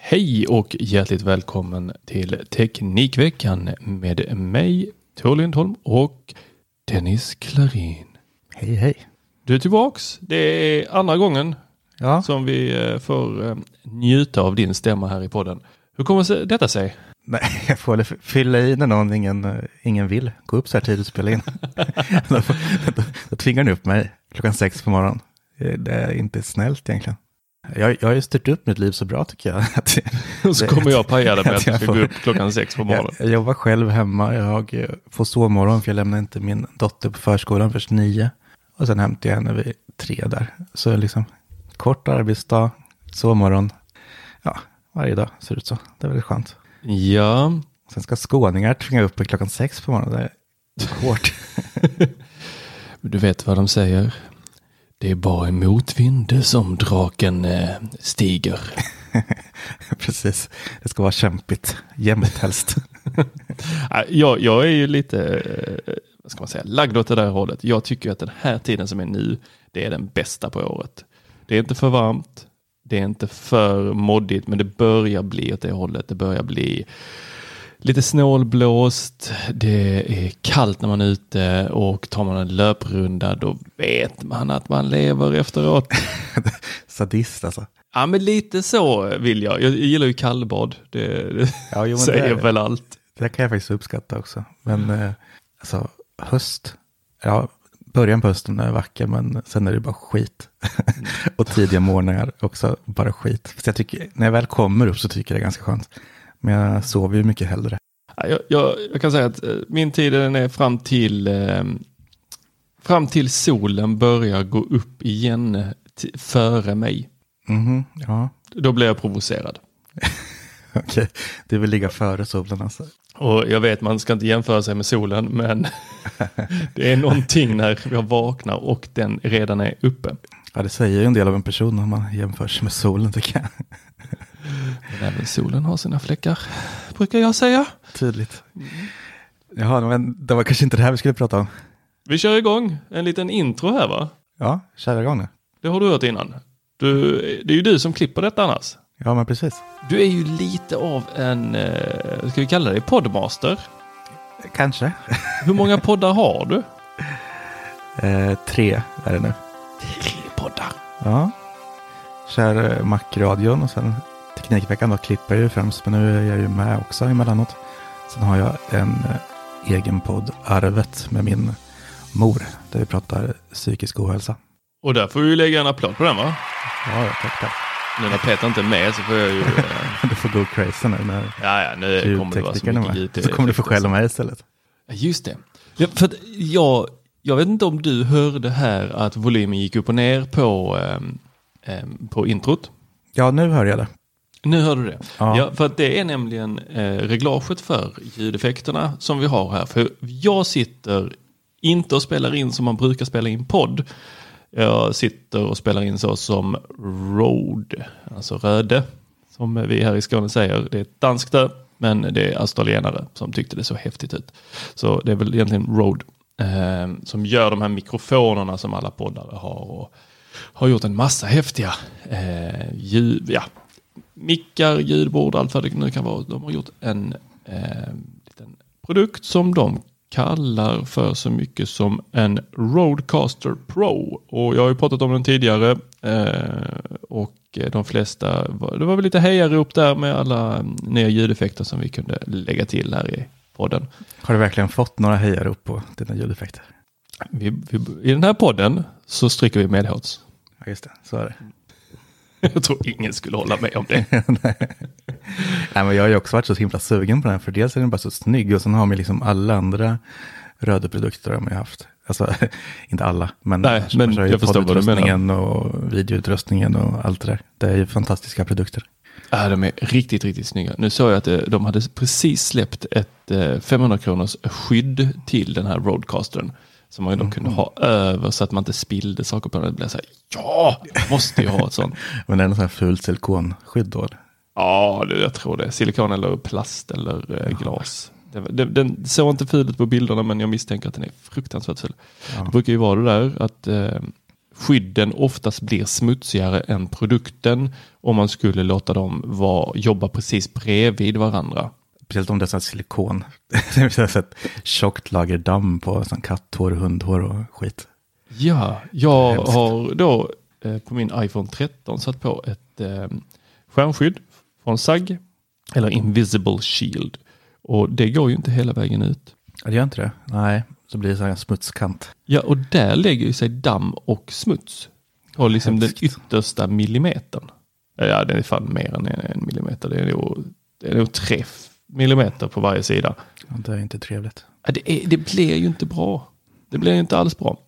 Hej och hjärtligt välkommen till Teknikveckan med mig, Tor Lindholm och Dennis Klarin. Hej hej. Du är tillbaks. Det är andra gången Ja, som vi eh, får eh, njuta av din stämma här i podden. Hur kommer detta sig? nej, jag får väl fylla i när någon ingen, eh, ingen vill gå upp så här tidigt och spela in. då, då, då tvingar ni upp mig klockan sex på morgonen. Det är inte snällt egentligen. Jag, jag har ju styrt upp mitt liv så bra tycker jag. Och så kommer jag paja det med att jag ska får- gå upp klockan sex på morgonen. jag, jag jobbar själv hemma. Jag får sovmorgon för jag lämnar inte min dotter på förskolan först nio. Och sen hämtar jag henne vid tre där. Så liksom kort arbetsdag, sovmorgon. Ja, varje dag ser det ut så. Det är väldigt skönt. Ja, Sen ska skåningar tvinga upp klockan sex på morgonen. Det är hårt. du vet vad de säger. Det är bara i motvind som draken eh, stiger. Precis. Det ska vara kämpigt. Jämnt helst. Jag, jag är ju lite, eh, vad ska man säga, lagd åt det där hållet. Jag tycker att den här tiden som är nu, det är den bästa på året. Det är inte för varmt, det är inte för moddigt, men det börjar bli åt det hållet. Det börjar bli lite snålblåst, det är kallt när man är ute och tar man en löprunda då vet man att man lever efteråt. Sadist alltså. Ja men lite så vill jag. Jag gillar ju kallbad. Det, det Ja, jo, säger det- väl allt. Det kan jag faktiskt uppskatta också. Men eh, alltså höst. Ja, början på hösten är vacker men sen är det bara skit. och tidiga morgnar också bara skit. Så jag tycker, när jag väl kommer upp så tycker jag det är ganska skönt. Men jag sover ju mycket hellre. Ja, Jag, jag, jag kan säga att eh, min tid den är fram till eh, fram till solen börjar gå upp igen före mig. Mhm, ja, Då blir jag provocerad. okej. Du vill ligga före solen alltså. Och jag vet man ska inte jämföra sig med solen men det är någonting när jag vaknar och den redan är uppe. Ja, det säger ju en del av en person om man jämför sig med solen tycker jag. Men även solen har sina fläckar, brukar jag säga. Tydligt. Jaha, men det var kanske inte det här vi skulle prata om. Vi kör igång en liten intro här va? Ja, kära gång nu. Det har du hört innan. Du, det är ju du som klipper detta annars. Ja, men precis. Du är ju lite av en, eh, ska vi kalla det podmaster? Kanske. Hur många poddar har du? Eh, tre är det nu. Tre poddar. Ja. Kör eh, Macradion och sen Teknikveckan då klipper jag ju främst. Men nu är jag ju med också emellanåt. Sen har jag en eh, egen podd, Arvet, med min mor. Där vi pratar psykisk ohälsa. Och där får vi ju lägga en applåd på den va? Ja, tack, tack. Nu när Peter inte är med så får jag ju... eh, Du får go crazy nu när ja, ja, nu kommer det vara så mycket ljud. Så kommer du få skälla mig istället. Just det. Ja, för att jag, jag vet inte om du hörde här att volymen gick upp och ner på, ehm, ehm, på introt. Ja, nu hör jag det. Nu hörde du det. Ja. Ja. för att det är nämligen eh, reglaget för ljudeffekterna som vi har här. För jag sitter inte och spelar in som man brukar spela in podd. Jag sitter och spelar in så som Rode, alltså Röde, som vi här i Skåne säger. Det är ett danskt ö, men det är australienare som tyckte det så häftigt ut. Så det är väl egentligen Rode eh, som gör de här mikrofonerna som alla poddare har. Och har gjort en massa häftiga eh, ljud, ja, mickar, ljudbord, allt vad det nu kan vara. De har gjort en eh, liten produkt som de kallar för så mycket som en Roadcaster Pro. Och jag har ju pratat om den tidigare eh, och de flesta, det var väl lite hejarop där med alla nya ljudeffekter som vi kunde lägga till här i podden. Har du verkligen fått några hejarop på dina ljudeffekter? Vi, vi, I den här podden så stryker vi medhårs. Ja, just det. Så är det. Jag tror ingen skulle hålla med om det. Nej. Nej, men jag har ju också varit så himla sugen på den, för dels är den bara så snygg och sen har man liksom alla andra röda produkter har man ju haft. Alltså, inte alla, men, Nej, men jag förstår vad du menar. och videoutrustningen och allt det där. Det är ju fantastiska produkter. Ja, de är riktigt, riktigt snygga. Nu såg jag att eh, de hade precis släppt ett 500 eh, kronors skydd till den här Roadcastern. Som man ju då mm. kunde ha över så att man inte spillde saker på den. Det blev så här, ja, måste ju ha ett sånt. Men det är något sånt här fult silikonskydd då? Ja, jag tror det. Silikon eller plast eller eh, glas. Den, den såg inte ful ut på bilderna men jag misstänker att den är fruktansvärt ful. Ja. Det brukar ju vara det där att eh, skydden oftast blir smutsigare än produkten om man skulle låta dem vara, jobba precis bredvid varandra. Speciellt om det är silikon. det är ett tjockt lager damm på sån katthår, hundhår och skit. Ja, jag har då eh, på min iPhone 13 satt på ett eh, skärmskydd från SAG eller Invisible Shield. Och det går ju inte hela vägen ut. Det gör inte det? Nej, så blir det så här smutskant. Ja, och där lägger ju sig damm och smuts. Och liksom Hemskt. den yttersta millimetern. Ja, det är fan mer än en millimeter. Det är nog, det är nog tre millimeter på varje sida. Det är inte trevligt. Ja, det, är, det blir ju inte bra. Det blir ju inte alls bra.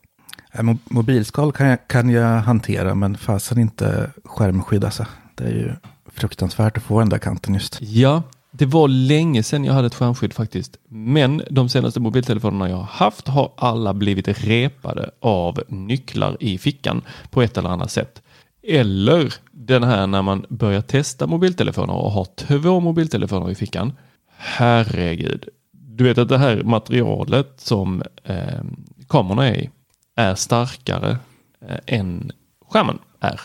Mobilskal kan jag, kan jag hantera, men fasen inte skärmskydd alltså. Det är ju fruktansvärt att få den där kanten just. Ja, det var länge sedan jag hade ett skärmskydd faktiskt. Men de senaste mobiltelefonerna jag har haft har alla blivit repade av nycklar i fickan på ett eller annat sätt. Eller den här när man börjar testa mobiltelefoner och har två mobiltelefoner i fickan. Herregud. Du vet att det här materialet som eh, kamerorna är i är starkare eh, än skärmen är.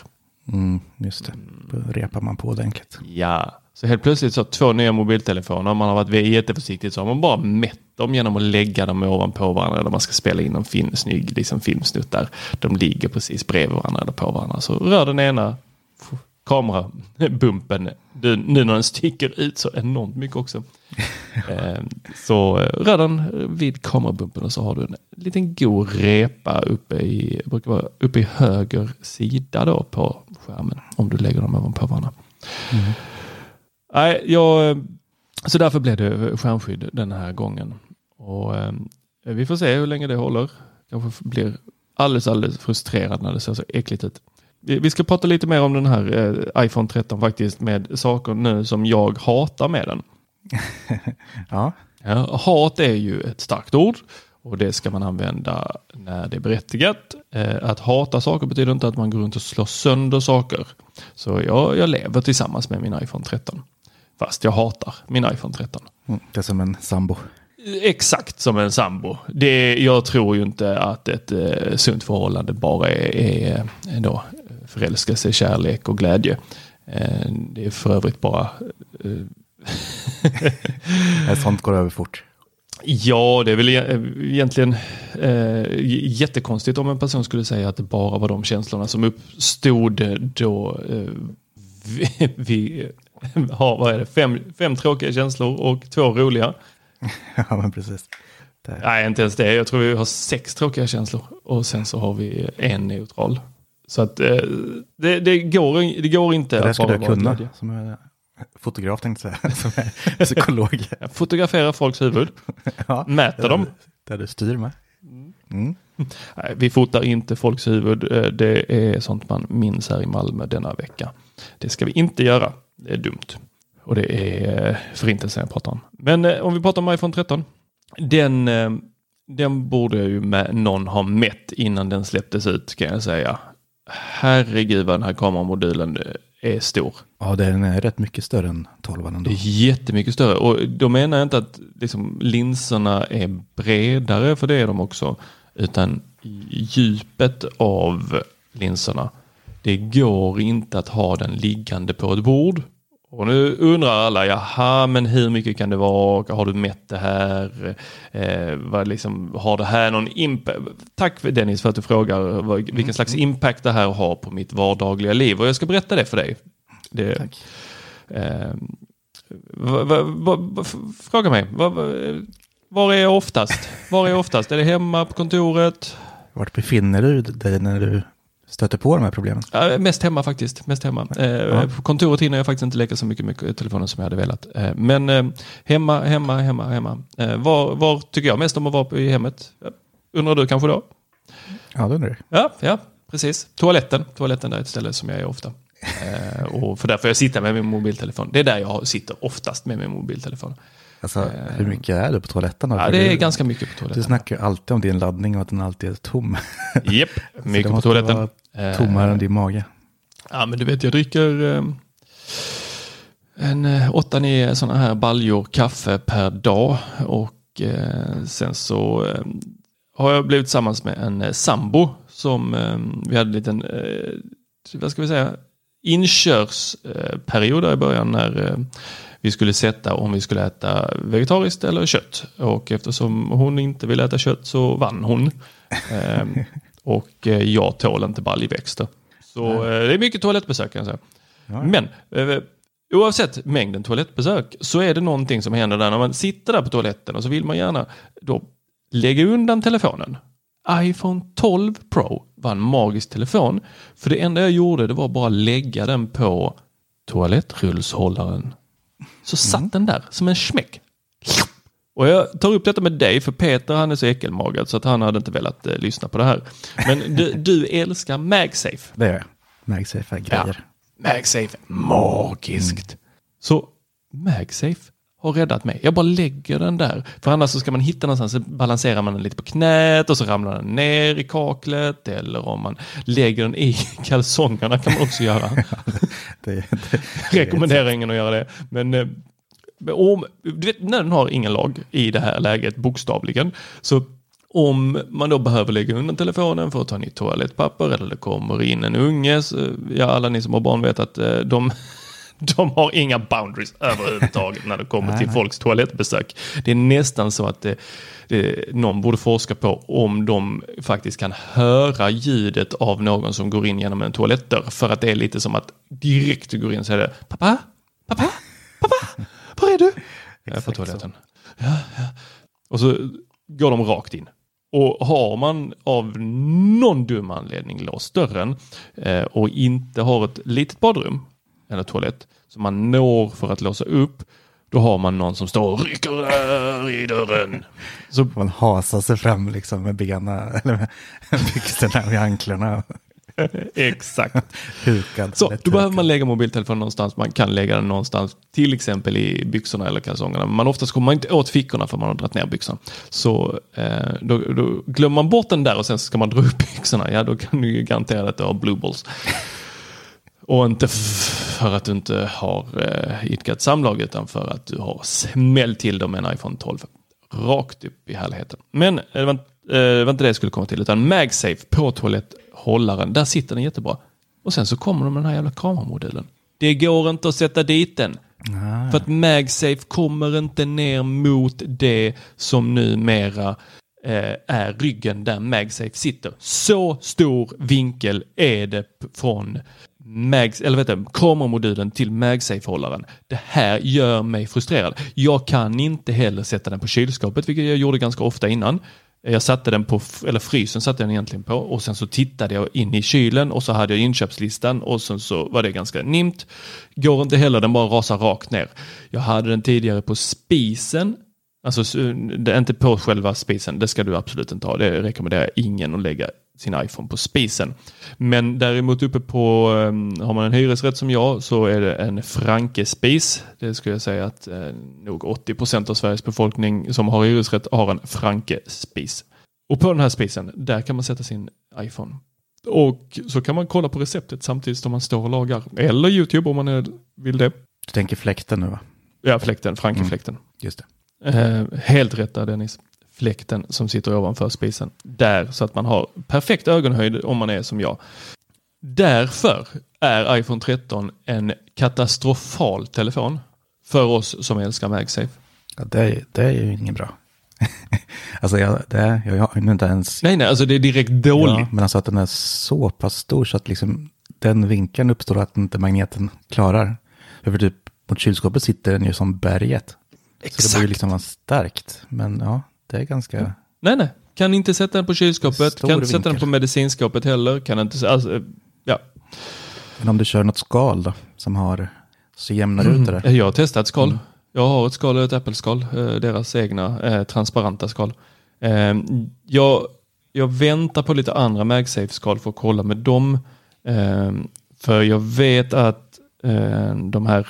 Mm, just det, då repar man på ordentligt. Ja, så helt plötsligt så två nya mobiltelefoner, man har varit jätteförsiktig så har man bara mätt dem genom att lägga dem ovanpå varandra eller man ska spela in en film, snygg liksom filmsnutt där. De ligger precis bredvid varandra eller på varandra. Så rör den ena kamerabumpen nu när den sticker ut så enormt mycket också. Eh, så rör den vid kamerabumpen och så har du en liten god repa uppe i, brukar vara uppe i höger sida då på skärmen om du lägger dem ovanpå varandra. Mm. Nej, jag, så därför blev det skärmskydd den här gången. Och, eh, vi får se hur länge det håller. Kanske blir alldeles, alldeles frustrerad när det ser så äckligt ut. Vi ska prata lite mer om den här eh, iPhone 13 faktiskt med saker nu som jag hatar med den. ja. ja. Hat är ju ett starkt ord och det ska man använda när det är berättigat. Eh, att hata saker betyder inte att man går runt och slår sönder saker. Så jag, jag lever tillsammans med min iPhone 13. Fast jag hatar min iPhone 13. Mm, det är som en sambo. Exakt som en sambo. Det, jag tror ju inte att ett eh, sunt förhållande bara är, är eh, då, förälskelse, kärlek och glädje. Eh, det är för övrigt bara... Eh, Sånt går över fort. Ja, det är väl e-, egentligen eh, jättekonstigt om en person skulle säga att det bara var de känslorna som uppstod då eh, vi, vi har vad är det, fem, fem tråkiga känslor och två roliga. ja, men precis. Det. Nej, inte ens det. Jag tror vi har sex tråkiga känslor och sen så har vi en neutral. Så att eh, det, det, går, det går inte det att bara vara kunna. Som är fotograf tänkte jag säga, som är psykolog. Fotografera folks huvud, ja, mäter dem. Där du styr med. Mm. Nej, vi fotar inte folks huvud. Eh, det är sånt man minns här i Malmö denna vecka. Det ska vi inte göra. Det är dumt. Och det är eh, förintelsen jag pratar om. Men om vi pratar om iPhone 13. Den, den borde ju med någon ha mätt innan den släpptes ut kan jag säga herregud vad den här kameramodulen är stor. Ja, den är rätt mycket större än 12 ändå. Jättemycket större och då menar jag inte att liksom, linserna är bredare, för det är de också, utan djupet av linserna. Det går inte att ha den liggande på ett bord. Och nu undrar alla, jaha, men hur mycket kan det vara? Har du mätt det här? Eh, vad liksom, har det här någon impact? Tack Dennis för att du frågar vad, vilken Mm. slags impact det här har på mitt vardagliga liv. Och jag ska berätta det för dig. Det, Tack. eh, va, va, va, fråga mig, va, va, var är jag oftast? Var är jag oftast? Är det hemma på kontoret? Vart befinner du dig när du stöter på de här problemen? Ja, mest hemma faktiskt. Mest hemma. Eh, På kontoret hinner jag faktiskt inte leka så mycket med telefonen som jag hade velat. Eh, men eh, hemma, hemma, hemma, hemma. Eh, var, var tycker jag mest om att vara i hemmet? Eh, Undrar du kanske då? Ja, det undrar du. Ja, ja, precis. Toaletten. Toaletten är ett ställe som jag är ofta. Eh, och för därför jag sitter med min mobiltelefon. Det är där jag sitter oftast med min mobiltelefon. Alltså, hur mycket är du på toaletten? Ja, det är du, ganska mycket på Du toaletten. snackar ju alltid om din laddning och att den alltid är tom. Japp, Så mycket det på toaletten. vara Eh, Tommare än din mage. Ja, men du vet, jag dricker eh, en eh, 8-9 sådana här baljor kaffe per dag och eh, sen så eh, har jag blivit tillsammans med en eh, sambo som eh, vi hade en liten, eh, vad ska vi säga, inkörsperiod där i början när eh, vi skulle sätta om vi skulle äta vegetariskt eller kött. Och eftersom hon inte ville äta kött så vann hon. Eh, och eh, jag tål inte baljväxter. Så eh, det är mycket toalettbesök kan jag säga. Ja. Men eh, oavsett mängden toalettbesök så är det någonting som händer där när man sitter där på toaletten och så vill man gärna då lägga undan telefonen. iPhone 12 Pro var en magisk telefon. För det enda jag gjorde det var bara lägga den på toalettrullshållaren. Så satt den där som en smäck. Och jag tar upp detta med dig för Peter han är så äckelmagad så att han hade inte velat eh, lyssna på det här. Men du, du älskar MagSafe. Det gör jag. MagSafe är grejer. MagSafe, magiskt. Så MagSafe har räddat mig. Jag bara lägger den där. För annars så ska man hitta någonstans så balanserar man den lite på knät och så ramlar den ner i kaklet. Eller om man lägger den i kalsongerna kan man också göra. Det, det, Rekommenderar ingen att göra det. Men eh, om, du vet, när den har ingen lag i det här läget bokstavligen. Så om man då behöver lägga undan telefonen för att ta nytt toalettpapper eller det kommer in en unge. Så, ja, alla ni som har barn vet att eh, de, de har inga boundaries överhuvudtaget när det kommer till folks toalettbesök. Det är nästan så att det, det, någon borde forska på om de faktiskt kan höra ljudet av någon som går in genom en toalettdörr. För att det är lite som att direkt du går in så är det pappa, pappa, pappa, var är du? Jag är på toaletten. Ja, ja. Och så går de rakt in. Och har man av någon dum anledning låst dörren eh, och inte har ett litet badrum eller toalett som man når för att låsa upp, då har man någon som står och rycker där i dörren. Så man hasar sig fram liksom med benen, eller med byxorna vid anklarna. exakt. Hukad. Så då behöver hukad. man lägga mobiltelefonen någonstans. Man kan lägga den någonstans, till exempel i byxorna eller kalsongerna. Men oftast kommer man inte åt fickorna för man har dragit ner byxorna. Så eh, då, då glömmer man bort den där och sen ska man dra upp byxorna. Ja, då kan du ju garantera att du har blue balls. Och inte för att du inte har eh, idkat samlag utan för att du har smällt till dem med en iPhone 12. Rakt upp i härligheten. Men eh, det var, eh, det var inte det jag skulle komma till. Utan MagSafe på toaletthållaren, där sitter den jättebra. Och sen så kommer de med den här jävla kameramodulen. Det går inte att sätta dit den. Ah, För att MagSafe kommer inte ner mot det som numera eh, är ryggen där MagSafe sitter. Så stor vinkel är det från Mag, eller vet du, kameramodulen till MagSafe-hållaren. Det här gör mig frustrerad. Jag kan inte heller sätta den på kylskåpet, vilket jag gjorde ganska ofta innan. Jag satte den på, eller frysen satte jag den egentligen på och sen så tittade jag in i kylen och så hade jag inköpslistan och sen så var det ganska nimt. Går inte heller, den bara rasar rakt ner. Jag hade den tidigare på spisen, alltså det är inte på själva spisen, det ska du absolut inte ha. Det rekommenderar jag ingen att lägga sin iPhone på spisen. Men däremot uppe på, um, har man en hyresrätt som jag så är det en Franke-spis. Det skulle jag säga att eh, nog 80% av Sveriges befolkning som har hyresrätt har en Franke-spis. Och på den här spisen, där kan man sätta sin iPhone. Och så kan man kolla på receptet samtidigt som man står och lagar. Eller YouTube om man vill det. Du tänker fläkten nu va? Ja, fläkten, Franke-fläkten. Just det. Eh, helt rätt där Dennis. Fläkten som sitter ovanför spisen. Där så att man har perfekt ögonhöjd om man är som jag. Därför är iPhone 13 en katastrofal telefon för oss som älskar MagSafe. Ja, det, är- det är ju inget bra. alltså jag, det är, jag har ju inte ens... Nej, nej, alltså det är direkt dåligt. Ja, men alltså att den är så pass stor så att liksom den vinkeln uppstår att inte magneten klarar. För typ mot kylskåpet sitter den ju som berget. Så det Exakt. ju liksom starkt. Men ja, det är ganska... Nej, nej. Kan inte sätta den på kylskåpet, kan inte sätta den vinkel. på medicinskåpet heller. Kan inte, alltså, ja. Men om du kör något skal då, som har så jämnar ut det där. Jag har testat skal. Jag har ett skal och ett Apple-skal. eh, Deras egna eh, transparenta skal. Eh, jag, jag väntar på lite andra MagSafe-skal för att kolla med dem. Eh, för jag vet att eh, de här,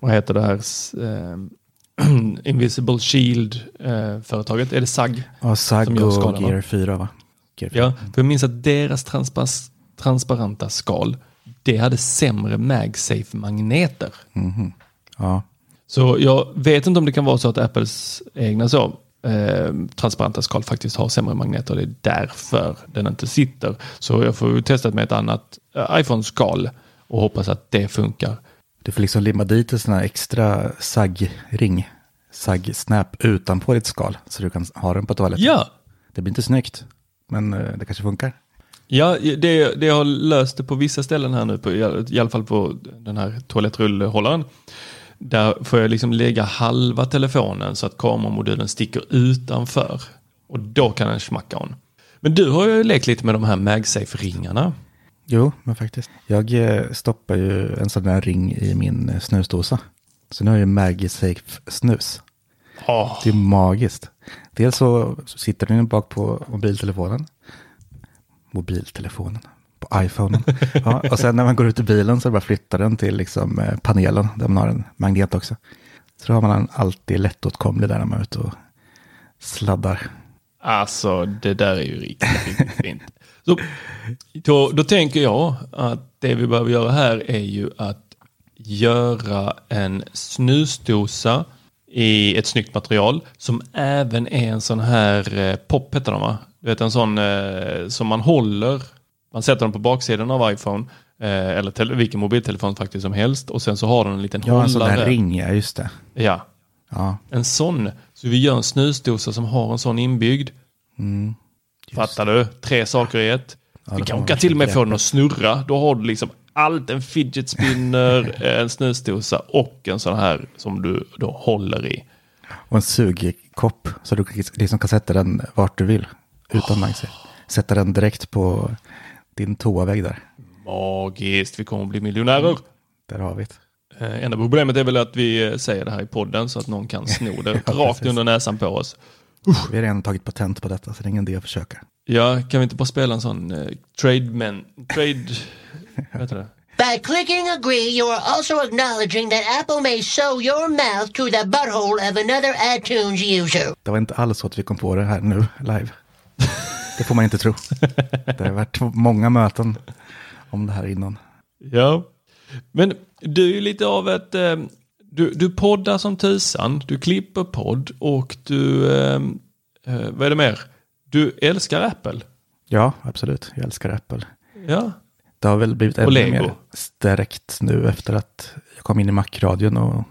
vad heter det här, s- eh, Invisible Shield-företaget, är det SAG? Ja, SAG som gör och skalan, va? Gear 4 va? Gear 4. Ja, för jag minns att deras transpas, transparenta skal, det hade sämre MagSafe-magneter. Mhm. ja. Så jag vet inte om det kan vara så att Apples egna så, eh, transparenta skal faktiskt har sämre magneter. Det är därför den inte sitter. Så jag får testa med ett annat eh, iPhone-skal och hoppas att det funkar. Du får liksom limma dit en sån här extra SAG-ring. SAG-snap utanpå ditt skal. Så du kan ha den på toaletten. Ja, Det blir inte snyggt. Men eh, det kanske funkar. ja det, det har löst det på vissa ställen här nu, på, i alla fall på den här toalettrullhållaren. Där får jag liksom lägga halva telefonen så att kameramodulen sticker utanför. Och då kan den smacka on. Men du har ju lekt lite med de här MagSafe-ringarna. Jo, men faktiskt. Jag eh, stoppar ju en sån där ring i min eh, snusdosa. Så nu har jag ju MagSafe snus. Åh, Det är magiskt. Dels så sitter den ju bak på mobiltelefonen. Mobiltelefonen. På iPhonen. Ja, och sen när man går ut ur bilen så bara flyttar den till liksom eh, panelen. Där man har en magnet också. Så då har man den alltid lättåtkomlig där när man är ute och sladdar. Alltså det där är ju riktigt, riktigt fint. Så, då, då tänker jag att det vi behöver göra här är ju att göra en snusdosa i ett snyggt material som även är en sån här eh, pop heter de va? Du vet en sån eh, som man håller. Man sätter den på baksidan av iPhone eh, eller tele- vilken mobiltelefon faktiskt som helst och sen så har den en liten Ja, en sån hållare. där ring, ja just det. Ja, Ja, en sån. Så vi gör en snusdosa som har en sån inbyggd. Mm, Fattar du? Tre saker i ett. Ja, vi då får kan, till och med få den att snurra. Då har du liksom allt. En fidget spinner, en snusdosa och en sån här som du då håller i. och en sugkopp. Så du liksom kan sätta den vart du vill. Utan MagSafe. Sätta den direkt på din toavägg där. Magiskt, vi kommer att bli miljonärer. Där har vi det. Eh, enda problemet är väl att vi eh, säger det här i podden så att någon kan sno det Ja, rakt precis. under näsan på oss. Vi har redan tagit patent på detta, så det är ingen idé att försöka. Ja, kan vi inte bara spela en sån eh, trade men, trade, vad heter det? By clicking agree, you are also acknowledging that Apple may sew your mouth to the butthole of another iTunes user. Det var inte alls så att vi kom på det här nu, live. Det får man inte tro. Det har varit många möten om det här innan. Ja, men du är ju lite av ett... Du, du poddar som tusan, du klipper podd och du... Eh, eh, vad är det mer? Du älskar Apple. Ja, absolut. Jag älskar Apple. Ja, Det har väl blivit ännu mer stärkt nu efter att jag kom in i Mac-radion och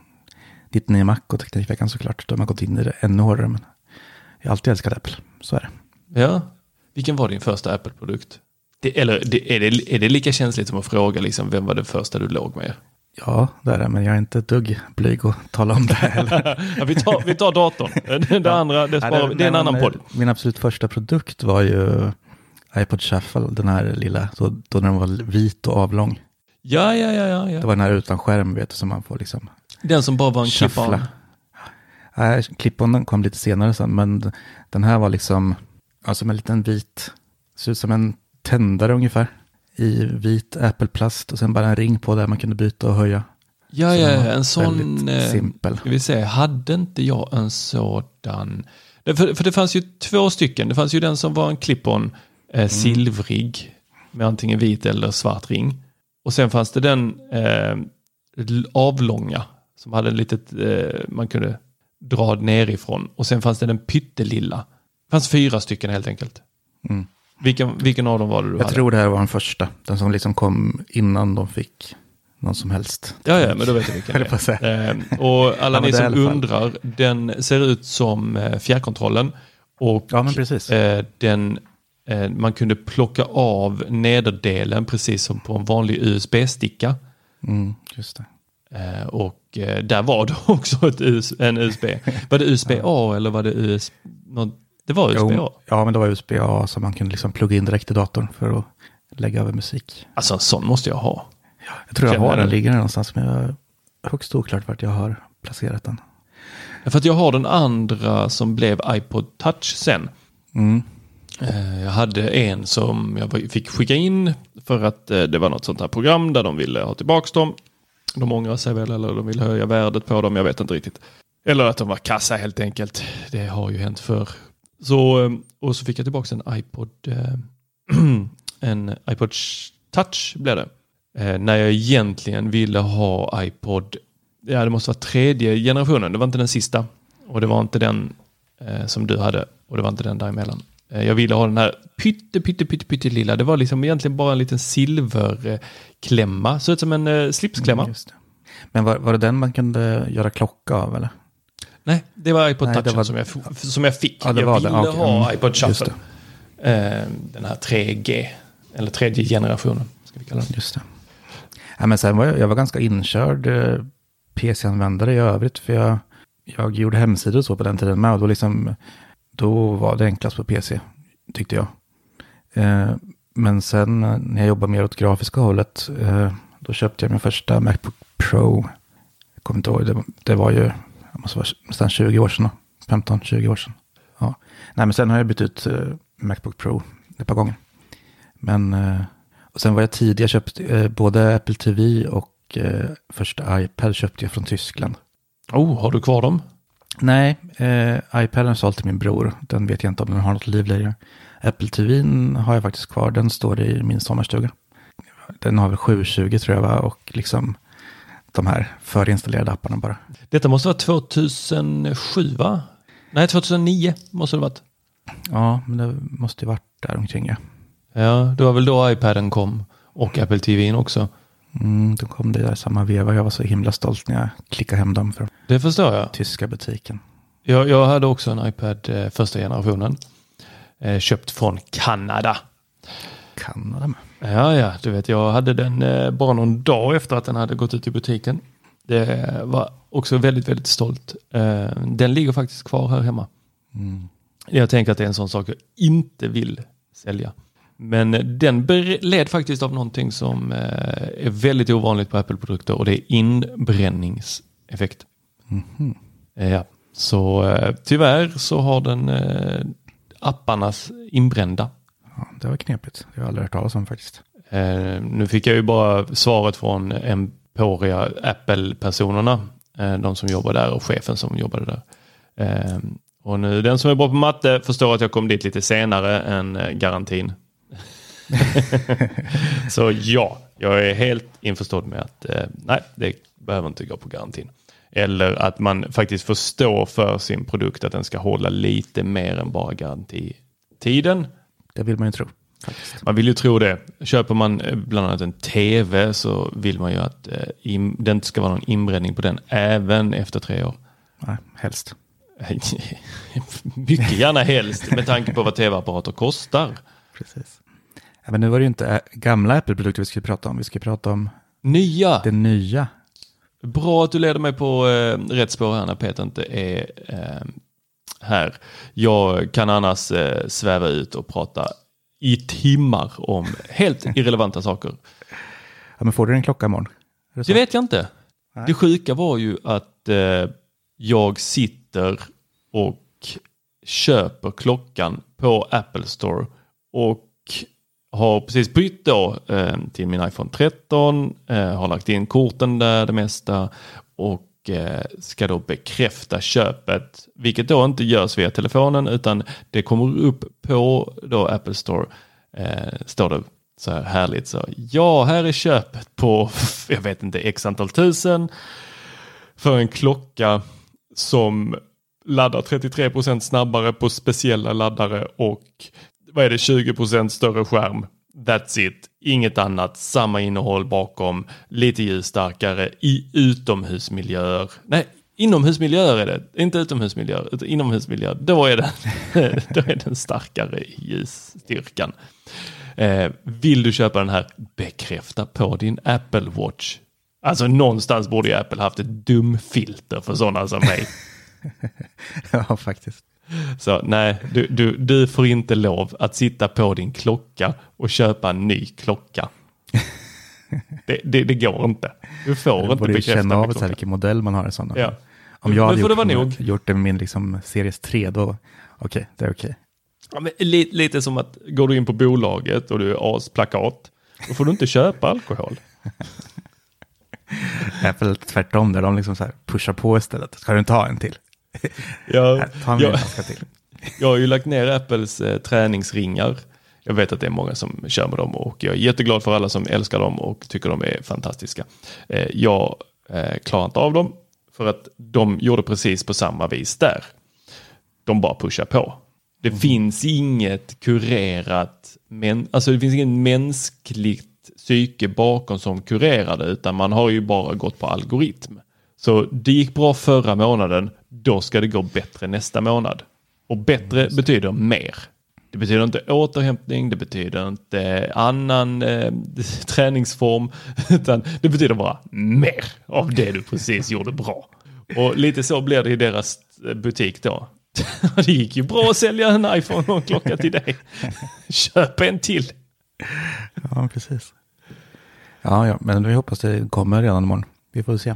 99 Mac och Teknikveckan såklart. Då har man gått in i det ännu hårdare. Men jag har alltid älskat Apple, så är det. ja. Vilken var din första Apple-produkt? Det, eller det, är, det, är det lika känsligt som att fråga liksom, vem var det första du låg med? Ja, det är det, men jag är inte ett dugg blyg att tala om det heller. ja, vi, tar, vi tar datorn. Det, det andra, det, sparar, vi. det är en Nej, annan men, podd. eh, Min absolut första produkt var ju iPod Shuffle, den här lilla, då, då när den var vit och avlång. Ja, ja, ja, ja, Det var den här utan skärm, vet du, som man får liksom Den som bara var en clip-on. Nej, kom lite senare sen, men den här var liksom, ja, som en liten vit, ser ut som en tändare ungefär, i vit Apple-plast och sen bara en ring på där man kunde byta och höja. Ja, ja, en sån... eh, simpel. Vi se, hade inte jag en sådan... För, för det fanns ju två stycken. Det fanns ju den som var en clip-on Mm. eh, silvrig med antingen vit eller svart ring. Och sen fanns det den eh, avlånga som hade ett litet, eh, man kunde dra nerifrån. Och sen fanns det den pyttelilla. Det fanns fyra stycken helt enkelt. Mm. Vilken, vilken av dem var det du Jag hade? tror det här var den första. Den som liksom kom innan de fick någon som helst. Ja, ja, men då vet jag vilken det är. Eh, och alla Ja, ni som undrar, den ser ut som eh, fjärrkontrollen. Och Ja, men precis. eh, den, eh, man kunde plocka av nederdelen precis som på en vanlig USB-sticka. Mm, just det. Och där var det också ett US, en USB. Var det USB-A eller var det USB? Något, det var USB-A. Jo, ja, men det var USB-A som man kunde liksom plugga in direkt i datorn för att lägga över musik. Alltså en sån måste jag ha. Jag tror jag Känner har den, den någonstans, men jag är högst oklart vart jag har placerat den. För att jag har den andra som blev iPod Touch sen. Mm. Eh, Jag hade en som jag fick skicka in för att eh, det var något sånt här program där de ville ha tillbaka dem. De ångrar sig väl eller de ville höja värdet på dem, jag vet inte riktigt. Eller att de var kassa helt enkelt. Det har ju hänt förr. Så, ehm, och så fick jag tillbaka en iPod, eh, en iPod touch blev det. Eh, när jag egentligen ville ha iPod, ja det måste vara tredje generationen, det var inte den sista. Och det var inte den eh, som du hade och det var inte den däremellan. Jag ville ha den här pytte, pytte, pytte, pytte lilla. Det var liksom egentligen bara en liten silverklämma. Såg ut som en slipsklämma. Mm, Just det. Men var, var det den man kunde göra klocka av eller? Nej, det var iPod Nej, Touchen var- som, jag, som jag fick. Ja, jag var det. ville Ja, okej. ha Mm, iPod Shuffle. Eh, den här 3G, eller tredje generationen. Ska vi kalla den. Just det. Ja, men sen var jag, jag var ganska inkörd eh, PC-användare i övrigt. För jag, jag gjorde hemsidor och så på den tiden med. Och då, liksom, då var det enklast på PC, tyckte jag. Eh, men sen eh, när jag jobbade mer åt grafiska hållet, eh, då köpte jag min första Macbook Pro. Jag kommer inte ihåg, det, det var ju måste vara nästan 20 år sedan. 15-20 år sedan. Ja. Nej, men sen har jag bytt ut eh, Macbook Pro ett par gånger. Men eh, och sen var jag tidig, jag köpte eh, både Apple TV och eh, första iPad köpte jag från Tyskland. Oh, har du kvar dem? Nej, eh, iPaden sålt till min bror. Den vet jag inte om den har något liv längre. Apple TV har jag faktiskt kvar, den står i min sommarstuga. Den har väl 720 tror jag va? och liksom de här förinstallerade apparna bara. Detta måste vara 2007 va? Nej, 2009 måste det varit. Ja, men det måste ju varit där omkring ja. Ja, det var väl då iPaden kom. Och Apple TVn också. Mm, då kom det där samma veva. Jag var så himla stolt när jag klickade hem dem från Det förstår jag. tyska butiken. Jag, jag hade också en iPad eh, första generationen. Eh, köpt från Kanada. Kanada med. Ja, ja, du vet, jag hade den eh, bara någon dag efter att den hade gått ut i butiken. Det var också väldigt, väldigt stolt. Eh, den ligger faktiskt kvar här hemma. Mm. Jag tänker att det är en sån sak jag inte vill sälja. Men eh, den led faktiskt av någonting som eh, är väldigt ovanligt på Apple-produkter och det är inbränningseffekt. Mhm. Eh, Ja, så eh, tyvärr så har den apparnas inbrända. Ja, det var knepigt. Det har jag aldrig hört talas om faktiskt. Eh, nu fick jag ju bara svaret från Emporia Apple-personerna. Eh, de som jobbar där och chefen som jobbade där. Eh, och nu den som är bra på matte förstår att jag kom dit lite senare än eh, garantin. Så ja, jag är helt införstådd med att eh, nej, det behöver inte gå på garantin. Eller att man faktiskt förstår för sin produkt att den ska hålla lite mer än bara garantitiden. Det vill man ju tro. Faktiskt. Man vill ju tro det. Köper man eh, bland annat en tv så vill man ju att eh, det inte ska vara någon inbränning på den även efter tre år. Nej, helst. Mycket gärna helst med tanke på vad tv-apparater kostar. Precis. Men nu var det ju inte ä- gamla Apple-produkter vi skulle prata om. Vi ska prata om Nya! det nya. Bra att du leder mig på eh, rätt spår här när Peter inte är eh, här. Jag kan annars eh, sväva ut och prata i timmar om helt irrelevanta saker. Ja, men får du en klocka imorgon? Det? Det vet jag inte. Nej. Det sjuka var ju att eh, jag sitter och köper klockan på Apple Store och har precis bytt då eh, till min iPhone 13, eh, har lagt in korten där det mesta och Eh, ska då bekräfta köpet, vilket då inte görs via telefonen utan det kommer upp på då Apple Store, eh, står det så här härligt så, ja här är köpet på, jag vet inte, x antal tusen för en klocka som laddar 33% snabbare på speciella laddare och vad är det, 20% större skärm. That's it. Inget annat. Samma innehåll bakom. Lite ljusstarkare i utomhusmiljöer. Nej, inomhusmiljöer är det. Inte utomhusmiljöer, utan inomhusmiljöer. Då är den, då är den starkare i ljusstyrkan. Eh, vill du köpa den här, bekräfta på din Apple Watch. Alltså någonstans borde ju Apple haft ett dumfilter för sådana som mig. ja, faktiskt. Så nej, du, du, du får inte lov att sitta på din klocka och köpa en ny klocka. Det, det, det går inte. Du får Jag inte bekräfta känna av vilken modell man har i sådana. Ja. Om jag hade det gjort, vara med- gjort det med min liksom, Series 3, då okej, det är okej. Ja, men lite, lite som att går du in på bolaget och du är asplakat, då får du inte köpa alkohol. Apple tvärtom, där de liksom så här pushar på istället. Ska du inte ha en till? Jag, Här, ta en jag, till. jag har ju lagt ner Apples eh, träningsringar. Jag vet att det är många som kör med dem och jag är jätteglad för alla som älskar dem och tycker de är fantastiska. Eh, jag eh, klarar inte av dem för att de gjorde precis på samma vis där. De bara pushar på. Det finns inget kurerat, men, alltså det finns inget mänskligt psyke bakom som kurerar det, utan man har ju bara gått på algoritm. Så det gick bra förra månaden, då ska det gå bättre nästa månad. Och bättre betyder mer. Det betyder inte återhämtning, det betyder inte annan eh, träningsform, utan det betyder bara mer av det du precis gjorde bra. Och lite så blir det i deras butik då. Det gick ju bra att sälja en iPhone och en klocka till dig. Köp en till. Ja, precis. Ja, ja, men vi hoppas det kommer redan imorgon. Vi får se.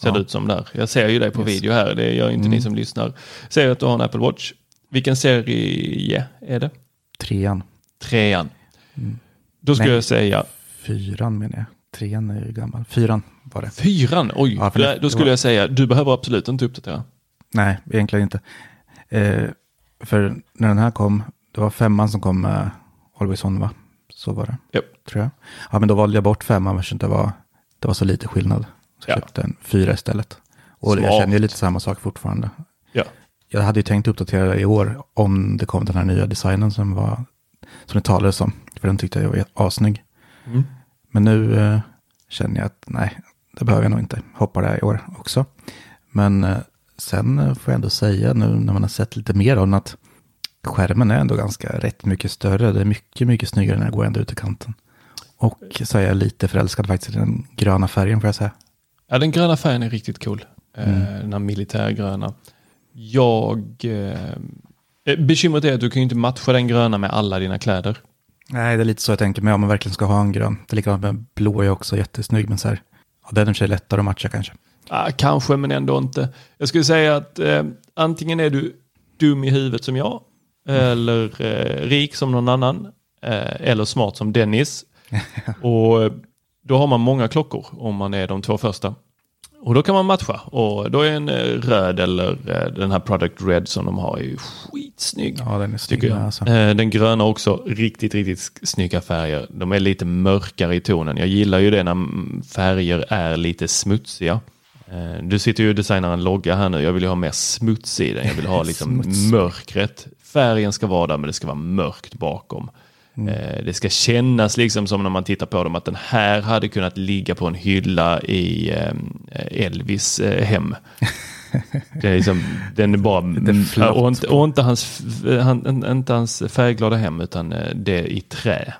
Ser Ja. det ut som där. Jag ser ju dig på video här. Det gör inte Mm. ni som lyssnar. Ser att du har en Apple Watch. Vilken serie är det? Trean. Trean. Då skulle Nej. jag säga Fyran menar jag. Trean är ju gammal. Fyran var det. fyran. Oj, Ja, det- då skulle var- jag säga du behöver absolut inte uppdatera. Nej, egentligen inte. Eh, för när den här kom, det var femman som kom med Always On va? Så var det, Japp. tror jag. Ja, men då valde jag bort femman eftersom det var, det var så lite skillnad Så jag Ja. köpte en fyra istället. Och jag Smart. känner ju lite samma sak fortfarande. Ja. Jag hade ju tänkt uppdatera det i år om det kom den här nya designen som, var, som det talades om. För den tyckte jag var assnygg. Mm. Men nu eh, känner jag att nej, det behöver jag nog inte. Hoppar det här i år också. Men eh, sen eh, får jag ändå säga nu när man har sett lite mer av den att skärmen är ändå ganska rätt mycket större. Det är mycket, mycket snyggare när jag går ända ut i kanten. Och så är jag lite förälskad faktiskt i den gröna färgen får jag säga. Ja, den gröna färgen är riktigt cool. Eh, Mm. Den här militärgröna. Jag... Eh, bekymret är att du kan ju inte matcha den gröna med alla dina kläder. Nej, det är lite så jag tänker mig om man verkligen ska ha en grön. Det är likadant med blå är också jättesnygg, men så här, ja, den är sig lättare att matcha kanske. Ah, kanske, men ändå inte. Jag skulle säga att eh, antingen är du dum i huvudet som jag, eller eh, rik som någon annan, eh, eller smart som Dennis. och eh, då har man många klockor om man är de två första. Och då kan man matcha och då är en eh, röd eller eh, den här Product Red som de har är ju skitsnygg. Ja, den är snygg alltså. Eh, Den gröna också, riktigt, riktigt snygga färger. De är lite mörkare i tonen. Jag gillar ju det när färger är lite smutsiga. Du sitter ju och designar en logga här nu. Jag vill ju ha mer smuts i den. Jag vill ha liksom mörkret. Färgen ska vara där men det ska vara mörkt bakom. Mm. Eh, Det ska kännas liksom som när man tittar på dem att den här hade kunnat ligga på en hylla i eh, Elvis eh, hem. Det är liksom, den är bara, flott. och inte, och inte, hans, han, inte hans färgglada hem utan det i trä.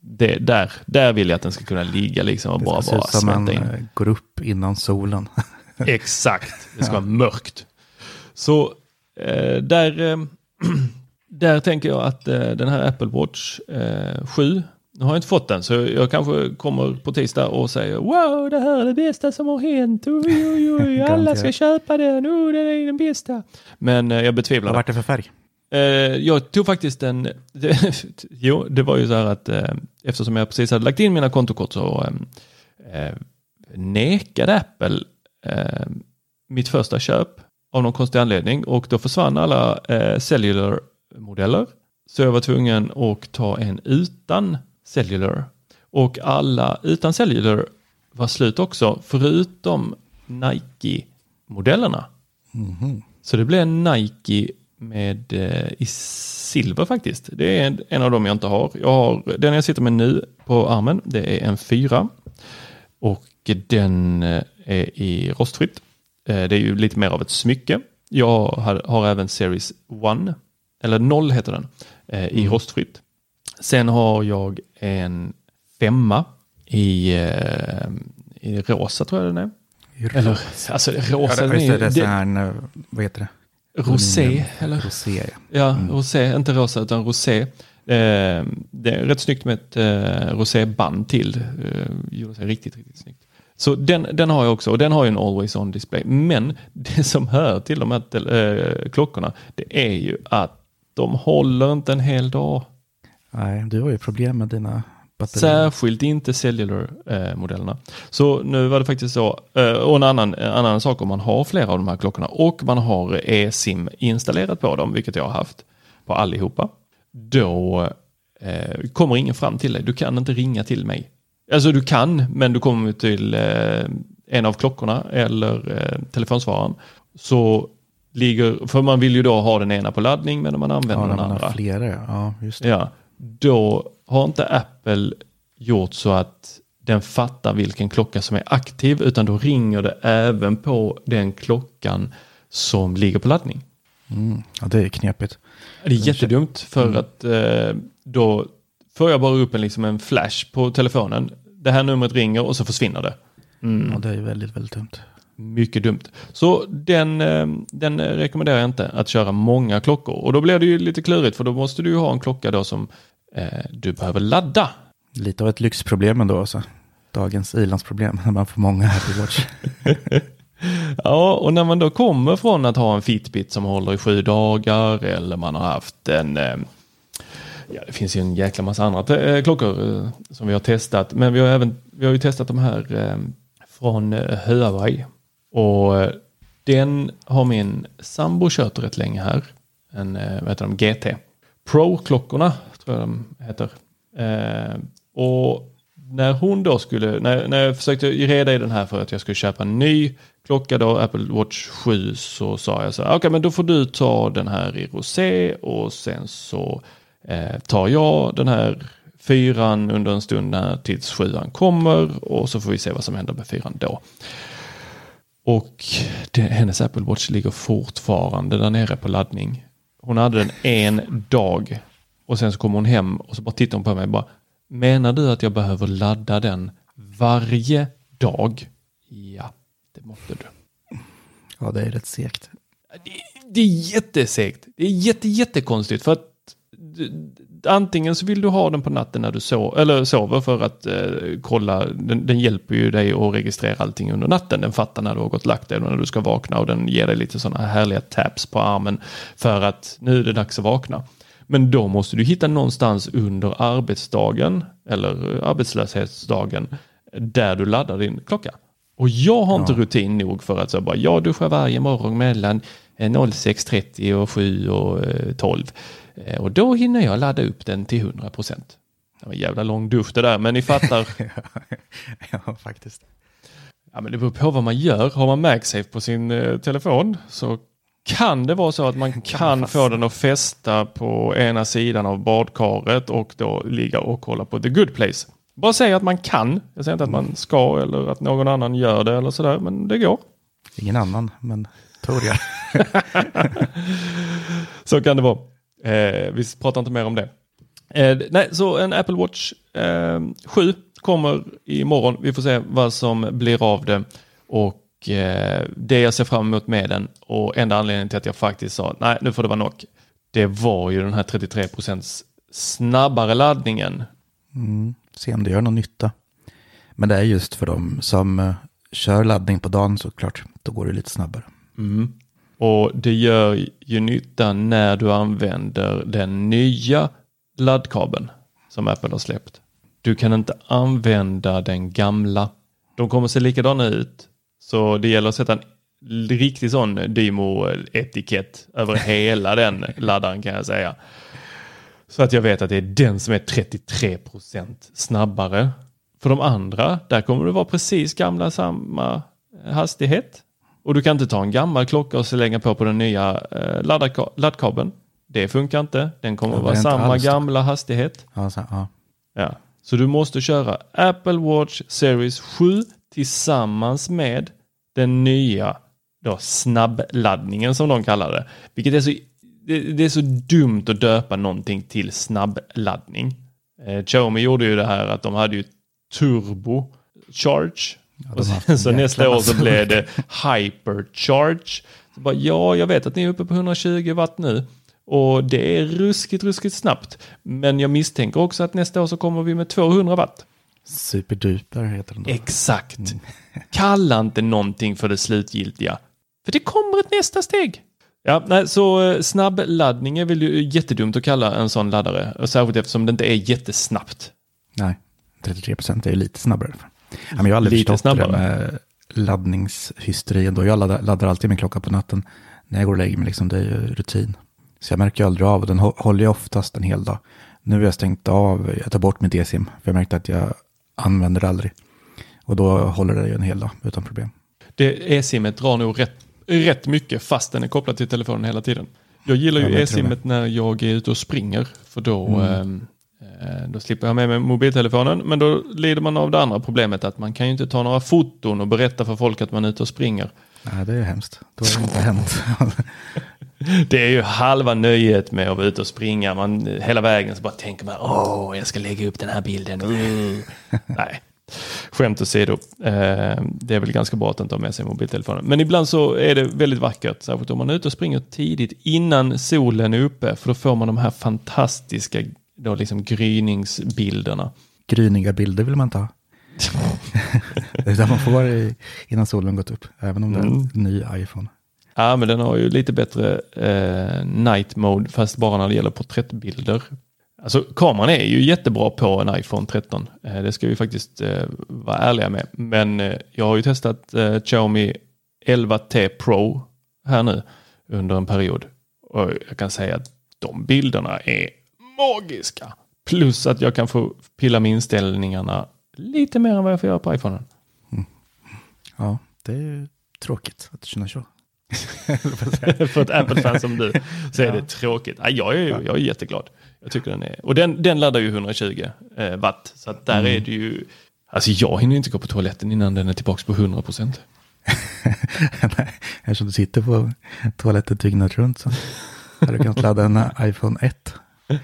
Det, där, där vill jag att den ska kunna ligga liksom och bara, bara ut som man smälta in. går upp innan solen. Exakt, det ska vara mörkt. Så där, där tänker jag att eh, den här Apple Watch eh, 7, nu har jag inte fått den så jag kanske kommer på tisdag och säger wow det här är det bästa som har hänt, oj, oj, oj, alla ska köpa den, oh, den är den bästa. Men eh, jag betvivlar Vad det. vart det för färg? Eh, jag tog faktiskt en, det, jo det var ju så här att eh, eftersom jag precis hade lagt in mina kontokort så eh, eh, nekade Apple mitt första köp av någon konstig anledning och då försvann alla eh, cellular-modeller. Så jag var tvungen att ta en utan cellular. Och alla utan cellular var slut också, förutom Nike-modellerna. Så det blev en Nike med eh, i silver faktiskt. Det är en, en av dem jag inte har. Jag har. Den jag sitter med nu på armen, det är en fyra. Och den eh, är i rostfritt. Eh, Det är ju lite mer av ett smycke. Jag har, har även Series 1, eller 0 heter den, eh, i rostfritt. Sen har jag en femma i, eh, i rosa tror jag den är. Eller, alltså rosa, Ja, det, är, det, det är en, eh, vad heter det? Rosé, eller? Rosé, ja. Ja, rosé, inte rosa utan rosé. Eh, det är rätt snyggt med ett eh, roséband till. Eh, gjorde sig riktigt, riktigt snyggt. Så den, den har jag också och den har ju en always on display. Men det som hör till de här eh, klockorna det är ju att de håller inte en hel dag. Nej, du har ju problem med dina batterier. Särskilt inte cellular-modellerna. Så nu var det faktiskt så, eh, och en annan, en annan sak om man har flera av de här klockorna och man har eSIM installerat på dem, vilket jag har haft på allihopa, då eh, kommer ingen fram till dig. Du kan inte ringa till mig. Alltså du kan, men du kommer till eh, en av klockorna eller eh, telefonsvararen. Så ligger, för man vill ju då ha den ena på laddning men man använder Ja, den man andra. flera, ja. just det. Ja, då har inte Apple gjort så att den fattar vilken klocka som är aktiv utan då ringer det även på den klockan som ligger på laddning. Mm. ja, det är knepigt. Det är jättedumt för Mm. att eh, då får jag bara upp en, liksom en flash på telefonen. Det här numret ringer och så försvinner det. Ja, det är väldigt, väldigt dumt. Mycket dumt. Så den, eh, den rekommenderar jag inte att köra många klockor. Och då blir det ju lite klurigt för då måste du ju ha en klocka då som eh, du behöver ladda. Lite av ett lyxproblem ändå. Alltså. Dagens ilandsproblem när man får många Apple Watch. Ja, och när man då kommer från att ha en Fitbit som håller i sju dagar eller man har haft en eh, Ja, det finns ju en jäkla massa andra eh, klockor eh, som vi har testat. Men vi har även vi har ju testat de här eh, från Huawei. Och eh, den har min sambo kört rätt länge här. En, eh, vad heter de, GT. Pro-klockorna tror jag de heter. Eh, och när hon då skulle, när, när jag försökte reda i den här för att jag skulle köpa en ny klocka då, Apple Watch 7, så sa jag så här, okej okay, men då får du ta den här i rosé och sen så eh, tar jag den här fyran under en stund när tills sjuan kommer och så får vi se vad som händer med fyran då. Och det, hennes Apple Watch ligger fortfarande där nere på laddning. Hon hade den en dag och sen så kommer hon hem och så bara tittar hon på mig och bara Menar du att jag behöver ladda den varje dag? Ja, det måste du. Ja, det är rätt segt. Det, det är jättesegt. Det är jätte, jättekonstigt för att antingen så vill du ha den på natten när du sover, eller sover för att eh, kolla, den, den, hjälper ju dig att registrera allting under natten. Den fattar när du har gått lagt dig och när du ska vakna och den ger dig lite sådana härliga taps på armen för att nu är det dags att vakna. Men då måste du hitta någonstans under arbetsdagen eller arbetslöshetsdagen där du laddar din klocka. Och jag har inte rutin nog för att så bara, jag duschar varje morgon mellan 06.30 och 7 och 12. Eh, och då hinner jag ladda upp den till 100 procent. Det var en jävla lång dusch det där, men ni fattar. ja, faktiskt. Ja, men det beror på vad man gör. Har man MagSafe på sin eh, telefon så kan det vara så att man kan få den att fästa på ena sidan av badkaret och då ligga och kolla på The Good Place. Bara säga att man kan. Jag säger inte att man ska eller att någon annan gör det eller sådär, men det går. Ingen annan, men tror jag. så kan det vara. Eh, vi pratar inte mer om det. Eh, nej, så en Apple Watch eh, 7 kommer imorgon. Vi får se vad som blir av det. Och eh, det jag ser fram emot med den och enda anledningen till att jag faktiskt sa nej, nu får det vara nog. Det var ju den här 33% snabbare laddningen. Mm, se om det gör någon nytta. Men det är just för dem som uh, kör laddning på dagen såklart. Då går det lite snabbare. Mm. Och det gör ju nytta när du använder den nya laddkabeln som Apple har släppt. Du kan inte använda den gamla. De kommer se likadana ut. Så det gäller att sätta en riktig sån Dymo-etikett över hela den laddaren kan jag säga. Så att jag vet att det är den som är 33% snabbare. För de andra, där kommer det vara precis gamla samma hastighet. Och du kan inte ta en gammal klocka och slänga på på den nya eh, laddkabeln. Det funkar inte. Den kommer att vara samma gamla hastighet. Alltså, ja. Ja. Så du måste köra Apple Watch Series 7 tillsammans med den nya då, snabbladdningen som de kallar det. Vilket är så, det, det är så dumt att döpa någonting till snabbladdning. Eh, Xiaomi gjorde ju det här att de hade ju turbo charge Ja, sen, så nästa år så blev det hypercharge. Så bara, ja, jag vet att ni är uppe på 120 watt nu. Och det är ruskigt, ruskigt snabbt. Men jag misstänker också att nästa år så kommer vi med 200 watt. Superduper heter den då. Exakt. Mm. Kalla inte någonting för det slutgiltiga. För det kommer ett nästa steg. Ja, nej, så eh, snabbladdning är väl jättedumt att kalla en sån laddare. Särskilt eftersom det inte är jättesnabbt. Nej, 33 procent är ju lite snabbare. Jag har aldrig Lite förstått snabbare. det med laddningshysteri ändå. Jag laddar, laddar, alltid min klocka på natten när jag går och lägger mig. Liksom, det är ju rutin. Så jag märker aldrig av. Den håller jag oftast en hel dag. Nu har jag stängt av, jag tar bort mitt eSIM. För jag märkte att jag använder det aldrig. Och då håller det ju en hel dag utan problem. Det eSIMet drar nog rätt, rätt mycket fast den är kopplad till telefonen hela tiden. Jag gillar ju eSIMet när jag är ute och springer. För då, mm. Eh, då slipper jag med mig mobiltelefonen, men då lider man av det andra problemet att man kan ju inte ta några foton och berätta för folk att man är ute och springer. Nej, det är hemskt. Då har det inte hänt. det är ju halva nöjet med att vara ute och springa. Man, hela vägen så bara tänker man, åh, jag ska lägga upp den här bilden. Nej, skämt åsido. Eh, det är väl ganska bra att inte ha med sig mobiltelefonen. Men ibland så är det väldigt vackert, särskilt om man är ute och springer tidigt innan solen är uppe, för då får man de här fantastiska då liksom gryningsbilderna. Gryniga bilder vill man inte ha. där man får vara innan solen gått upp, även om det är en mm. ny iPhone. Ja, men den har ju lite bättre eh, night mode, fast bara när det gäller porträttbilder. Alltså kameran är ju jättebra på en iPhone 13. Eh, det ska vi faktiskt eh, vara ärliga med. Men eh, jag har ju testat eh, Xiaomi 11T Pro här nu under en period. Och jag kan säga att de bilderna är magiska. Plus att jag kan få pilla med inställningarna lite mer än vad jag får göra på iPhonen. Ja, det är tråkigt att du känner så. För ett Apple-fan som du så är det tråkigt. Ja, jag, är, jag är jätteglad. Jag tycker den är, och den, den laddar ju 120 eh, watt. Så att där Mm. är det ju, alltså jag hinner inte gå på toaletten innan den är tillbaka på 100 procent. Eftersom du sitter på toaletten dygnet runt så hade du kunnat ladda en iPhone 1.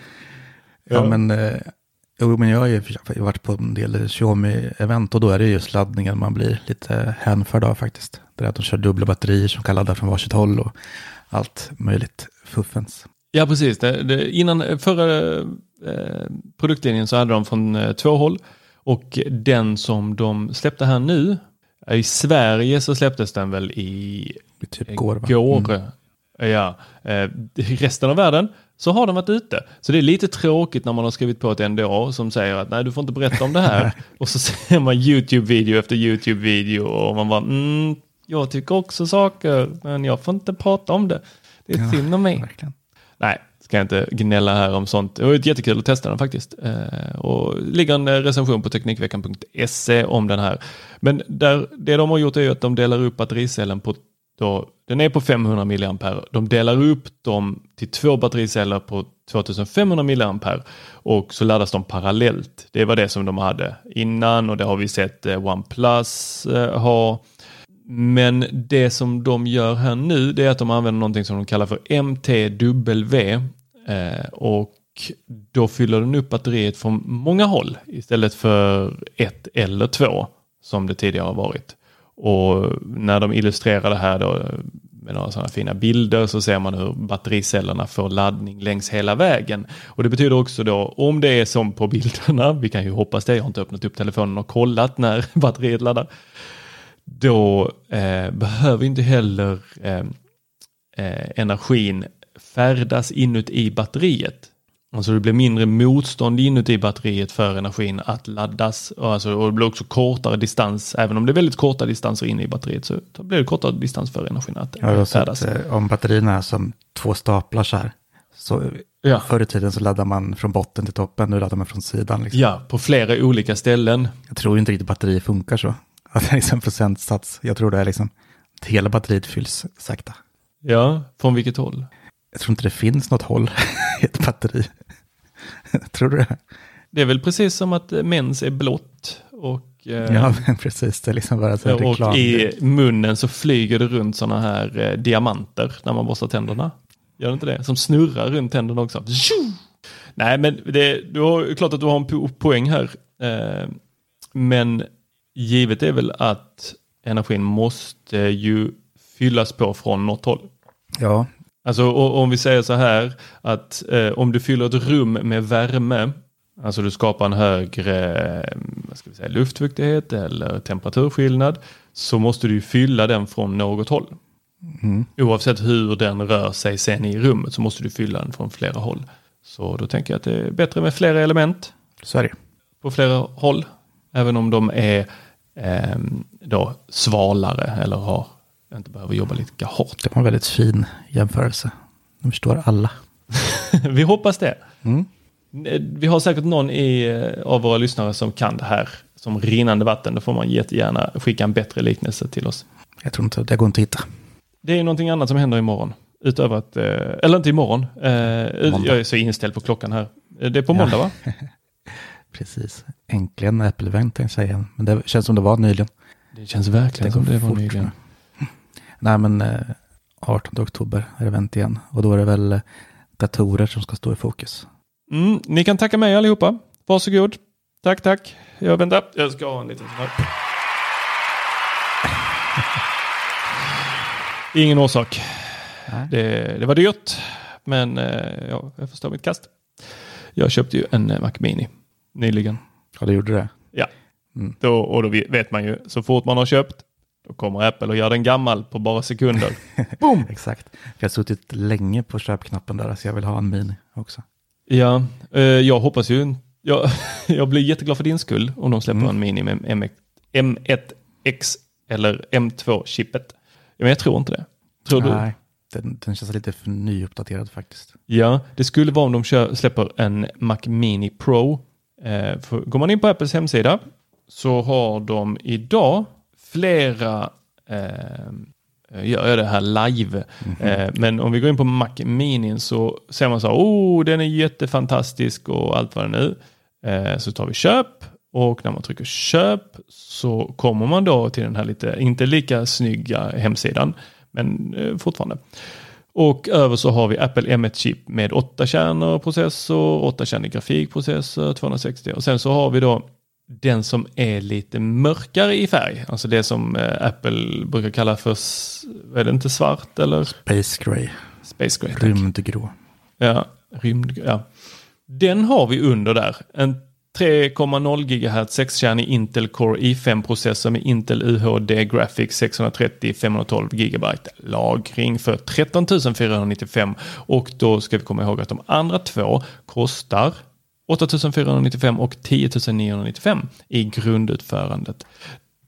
Ja, men, eh, jo, men jag har ju varit på en del Xiaomi-event och då är det just laddningen man blir lite hänförd av faktiskt. Det är att de kör dubbla batterier som kan ladda från varsitt håll och allt möjligt fuffens. Ja, precis. Det, det, innan förra eh, produktlinjen så hade de från eh, två håll. Och den som de släppte här nu, i Sverige så släpptes den väl i Typ går, går. Mm. Ja, eh, resten av världen så har den varit ute. Så det är lite tråkigt när man har skrivit på ett NDA som säger att nej du får inte berätta om det här. och så ser man YouTube-video efter YouTube-video och man bara mm, jag tycker också saker men jag får inte prata om det. Det är Ja, synd om mig. verkligen. Nej, ska jag inte gnälla här om sånt. Det var jättekul att testa den faktiskt. Eh, och ligger en eh, recension på Teknikveckan.se om den här. Men där, det de har gjort är att de delar upp battericellen på då, den är på 500 mAh. De delar upp dem till två battericeller på 2500 mAh och så laddas de parallellt. Det var det som de hade innan och det har vi sett eh, OnePlus eh, ha. Men det som de gör här nu det är att de använder någonting som de kallar för MTW eh, och då fyller den upp batteriet från många håll istället för ett eller två som det tidigare har varit. Och när de illustrerar det här då med några sådana fina bilder så ser man hur battericellerna får laddning längs hela vägen. Och det betyder också då om det är som på bilderna, vi kan ju hoppas det, jag har inte öppnat upp telefonen och kollat när batteriet laddar, då eh, behöver inte heller eh, eh, energin färdas inuti batteriet. Alltså det blir mindre motstånd inuti batteriet för energin att laddas. Och, alltså, och det blir också kortare distans. Även om det är väldigt korta distanser inne i batteriet så blir det kortare distans för energin att har eh, om batterierna är som två staplar så här. Så Ja. förr i tiden så laddar man från botten till toppen, nu laddar man från sidan. Liksom. Ja, på flera olika ställen. Jag tror inte riktigt batterier funkar så. Att det är liksom procentsats. Jag tror det är liksom, att hela batteriet fylls sakta. Ja, från vilket håll? Jag tror inte det finns något håll i ett batteri. tror du det? Det är väl precis som att eh, mens är blått och, eh, Ja, men precis. Det är liksom bara så reklam. och i munnen så flyger det runt sådana här eh, diamanter när man borstar tänderna. Gör det inte det? Som snurrar runt tänderna också. Nej, men det, du har, klart att du har en po poäng här. Eh, men givet är väl att energin måste ju fyllas på från något håll. Ja, Alltså om vi säger så här att eh, om du fyller ett rum med värme, alltså du skapar en högre vad ska vi säga, luftfuktighet eller temperaturskillnad, så måste du ju fylla den från något håll. Oavsett hur den rör sig sen i rummet så måste du fylla den från flera håll. Så då tänker jag att det är bättre med flera element så är det. på flera håll. Även om de är eh, då svalare eller har inte behöver jobba lika hårt. Det var en väldigt fin jämförelse. Nu förstår alla. Vi hoppas det. Mm. Eh, Vi har säkert någon i, eh, av våra lyssnare som kan det här som rinnande vatten. Då får man jättegärna skicka en bättre liknelse till oss. Jag tror inte, det går inte att hitta. Det är någonting annat som händer imorgon. Utöver att, eh, eller inte imorgon. Måndag. jag är så inställd på klockan här. Det är på Ja. måndag va? Precis. Äntligen Apple-event tänkte jag säga. Men det känns som det var nyligen. Det känns verkligen som går det var nyligen. nu. Nej, men eh, 18 oktober är det event igen. Och då är det väl eh, datorer som ska stå i fokus. Mm, ni kan tacka mig allihopa. Varsågod. Tack, tack. Jag väntar. Jag ska ha en liten sån här. Ingen orsak. Det, det var dyrt, men eh, ja, jag förstår mitt kast. Jag köpte ju en eh, Mac Mini nyligen. Ja, det gjorde det. Ja, Mm. då, och då vet man ju så fort man har köpt, då kommer Apple och gör den gammal på bara sekunder. Boom! Exakt. Jag har suttit länge på köpknappen där, så jag vill ha en mini också. Ja, eh, jag hoppas ju. Jag, jag blir jätteglad för din skull om de släpper Mm. en Mini med M- M1X eller M2-chippet. Ja, men jag tror inte det. Tror du? Nej, den, den känns lite för nyuppdaterad faktiskt. Ja, det skulle vara om de kör, släpper en Mac Mini Pro. Eh, för, går man in på Apples hemsida så har de idag flera eh, gör jag det här live. Eh, men om vi går in på Mac Mini så ser man så här, oh den är jättefantastisk och allt vad det nu. Eh, så tar vi köp och när man trycker köp så kommer man då till den här lite, inte lika snygga hemsidan, men eh, fortfarande. Och över så har vi Apple M1-chip med 8 kärnor processor, 8 kärnor grafikprocessor, 260 och sen så har vi då den som är lite mörkare i färg. Alltså det som eh, Apple brukar kalla för, är det inte svart eller? Space Gray, Space tack. rymdgrå. Ja, rymd, ja. Den har vi under där. En 3,0 GHz 6-kärnig Intel Core i5-processor med Intel UHD Graphics 630 512 GB lagring för 13 495 och då ska vi komma ihåg att de andra två kostar 8495 och 10 995 i grundutförandet.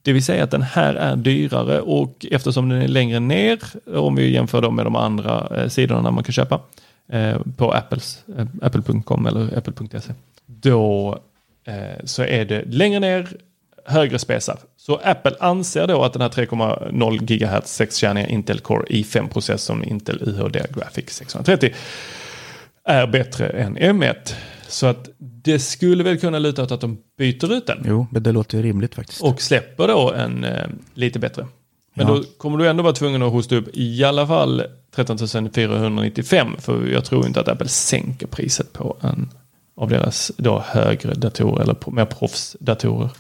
Det vill säga att den här är dyrare och eftersom den är längre ner, om vi jämför dem med de andra eh, sidorna man kan köpa eh, på Apples, eh, apple.com eller apple.se, då så är det längre ner, högre spesar. Så Apple anser då att den här 3,0 GHz 6-kärniga Intel Core i5-processorn Intel UHD Graphics 630 är bättre än M1. Så att det skulle väl kunna luta åt att de byter ut den Jo, men det låter ju rimligt faktiskt. och släpper då en eh, lite bättre. Men Ja. då kommer du ändå vara tvungen att hosta upp i alla fall 13 495 för jag tror inte att Apple sänker priset på en av deras då högre datorer eller mer proffsdatorer.